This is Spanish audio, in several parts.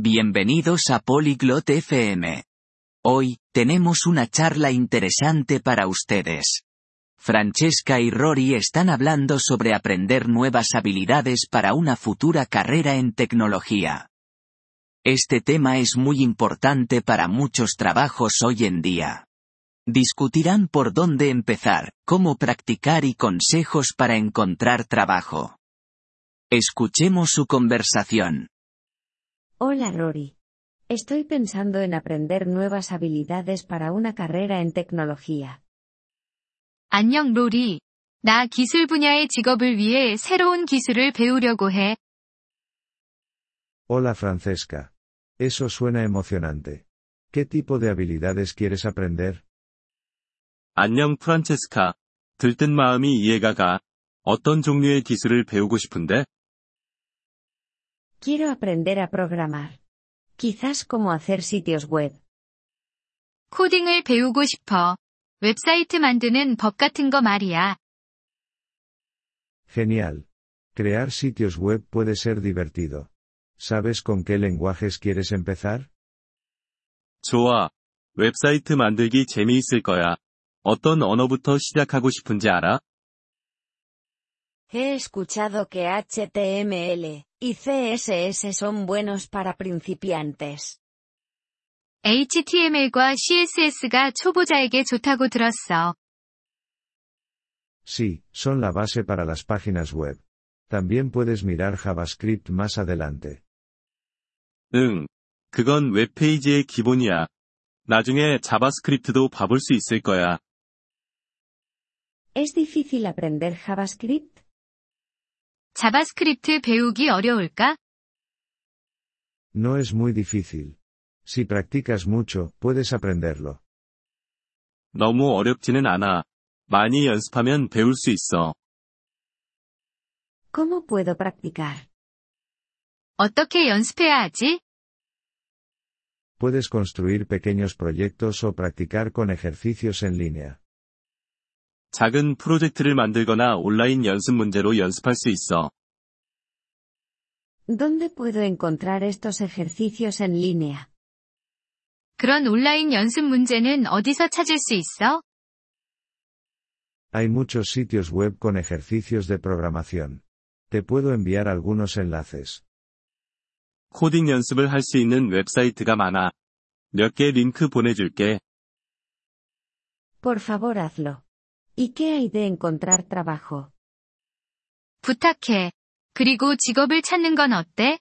Bienvenidos a Polyglot FM. Hoy, tenemos una charla interesante para ustedes. Francesca y Rory están hablando sobre aprender nuevas habilidades para una futura carrera en tecnología. Este tema es muy importante para muchos trabajos hoy en día. Discutirán por dónde empezar, cómo practicar y consejos para encontrar trabajo. Escuchemos su conversación. Hola Rory. Estoy pensando en aprender nuevas habilidades para una carrera en tecnología. 안녕 로리. 나 기술 분야의 직업을 위해 새로운 기술을 배우려고 해. Hola Francesca. Eso suena emocionante. ¿Qué tipo de habilidades quieres aprender? 안녕 프란체스카. 들뜬 마음이 이해가 가. 어떤 종류의 기술을 배우고 싶은데? Quiero aprender a programar. Quizás cómo hacer sitios web. 코딩을 배우고 싶어. 웹사이트 만드는 법 같은 거 말이야. Genial. Crear sitios web puede ser divertido. ¿Sabes con qué lenguajes quieres empezar? 좋아. 웹사이트 만들기 재미있을 거야. 어떤 언어부터 시작하고 싶은지 알아? He escuchado que HTML y CSS son buenos para principiantes. HTML과 CSS가 초보자에게 좋다고 들었어. Sí, son la base para las páginas web. También puedes mirar JavaScript más adelante. 응. 그건 웹페이지의 기본이야. 나중에 자바스크립트도 봐볼 수 있을 거야. ¿Es difícil aprender JavaScript? 자바스크립트 배우기 어려울까? No es muy difícil. Si practicas mucho, puedes aprenderlo. 너무 어렵지는 않아. 많이 연습하면 배울 수 있어. ¿Cómo puedo practicar? 어떻게 연습해야 하지? Puedes construir pequeños proyectos o practicar con ejercicios en línea. 작은 프로젝트를 만들거나 온라인 연습 문제로 연습할 수 있어. ¿Dónde puedo encontrar estos ejercicios en línea? 그런 온라인 연습 문제는 어디서 찾을 수 있어? Hay muchos sitios web con ejercicios de programación. Te puedo enviar algunos enlaces. 코딩 연습을 할 수 있는 웹사이트가 많아. 몇 개 링크 보내줄게. Por favor hazlo. ¿Y qué hay de encontrar trabajo? 부탁해. 그리고 직업을 찾는 건 어때?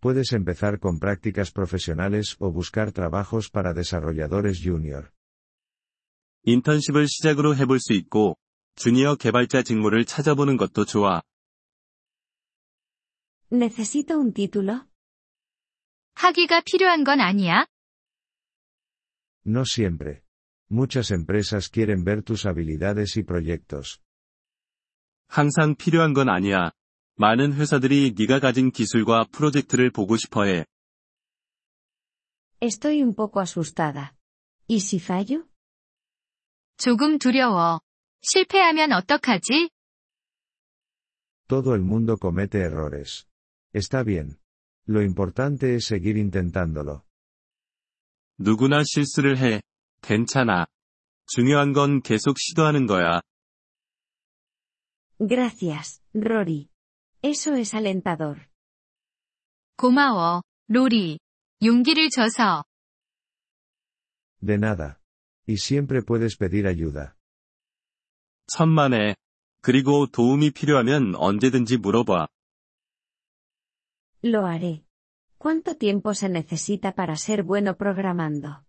Puedes empezar con prácticas profesionales o buscar trabajos para desarrolladores junior. 인턴십을 시작으로 해볼 수 있고, 주니어 개발자 직무를 찾아보는 것도 좋아. ¿Necesito un título? 학위가 필요한 건 아니야? No siempre. Muchas empresas quieren ver tus habilidades y proyectos. 항상 필요한 건 아니야. 많은 회사들이 네가 가진 기술과 프로젝트를 보고 싶어 해. Estoy un poco asustada. ¿Y si fallo? 조금 두려워. 실패하면 어떡하지? Todo el mundo comete errores. Está bien. Lo importante es seguir intentándolo. 누구나 실수를 해. 괜찮아. 중요한 건 계속 시도하는 거야. Gracias, Rory. Eso es alentador. 고마워, 로리. 용기를 줘서. De nada. Y siempre puedes pedir ayuda. 천만에. 그리고 도움이 필요하면 언제든지 물어봐. Lo haré. ¿Cuánto tiempo se necesita para ser bueno programando?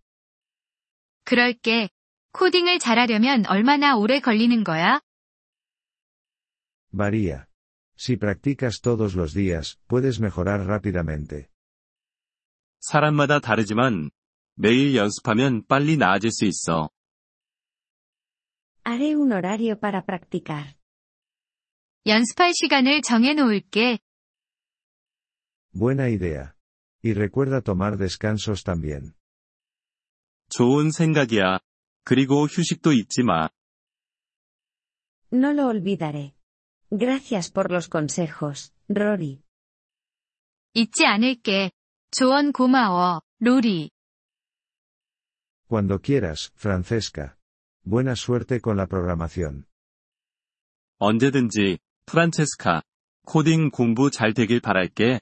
그럴게. 코딩을 잘하려면 얼마나 오래 걸리는 거야? Varía. Si practicas todos los días, puedes mejorar rápidamente. 사람마다 다르지만, 매일 연습하면 빨리 나아질 수 있어. Haré un horario para practicar. 연습할 시간을 정해 놓을게. Buena idea. Y recuerda tomar descansos también. 좋은 생각이야. 그리고 휴식도 잊지 마. No lo olvidaré. Gracias por los consejos, Rory. 잊지 않을게. 조언 고마워, 로리. Cuando quieras, Francesca. Buena suerte con la programación. 언제든지, 프란체스카. 코딩 공부 잘 되길 바랄게.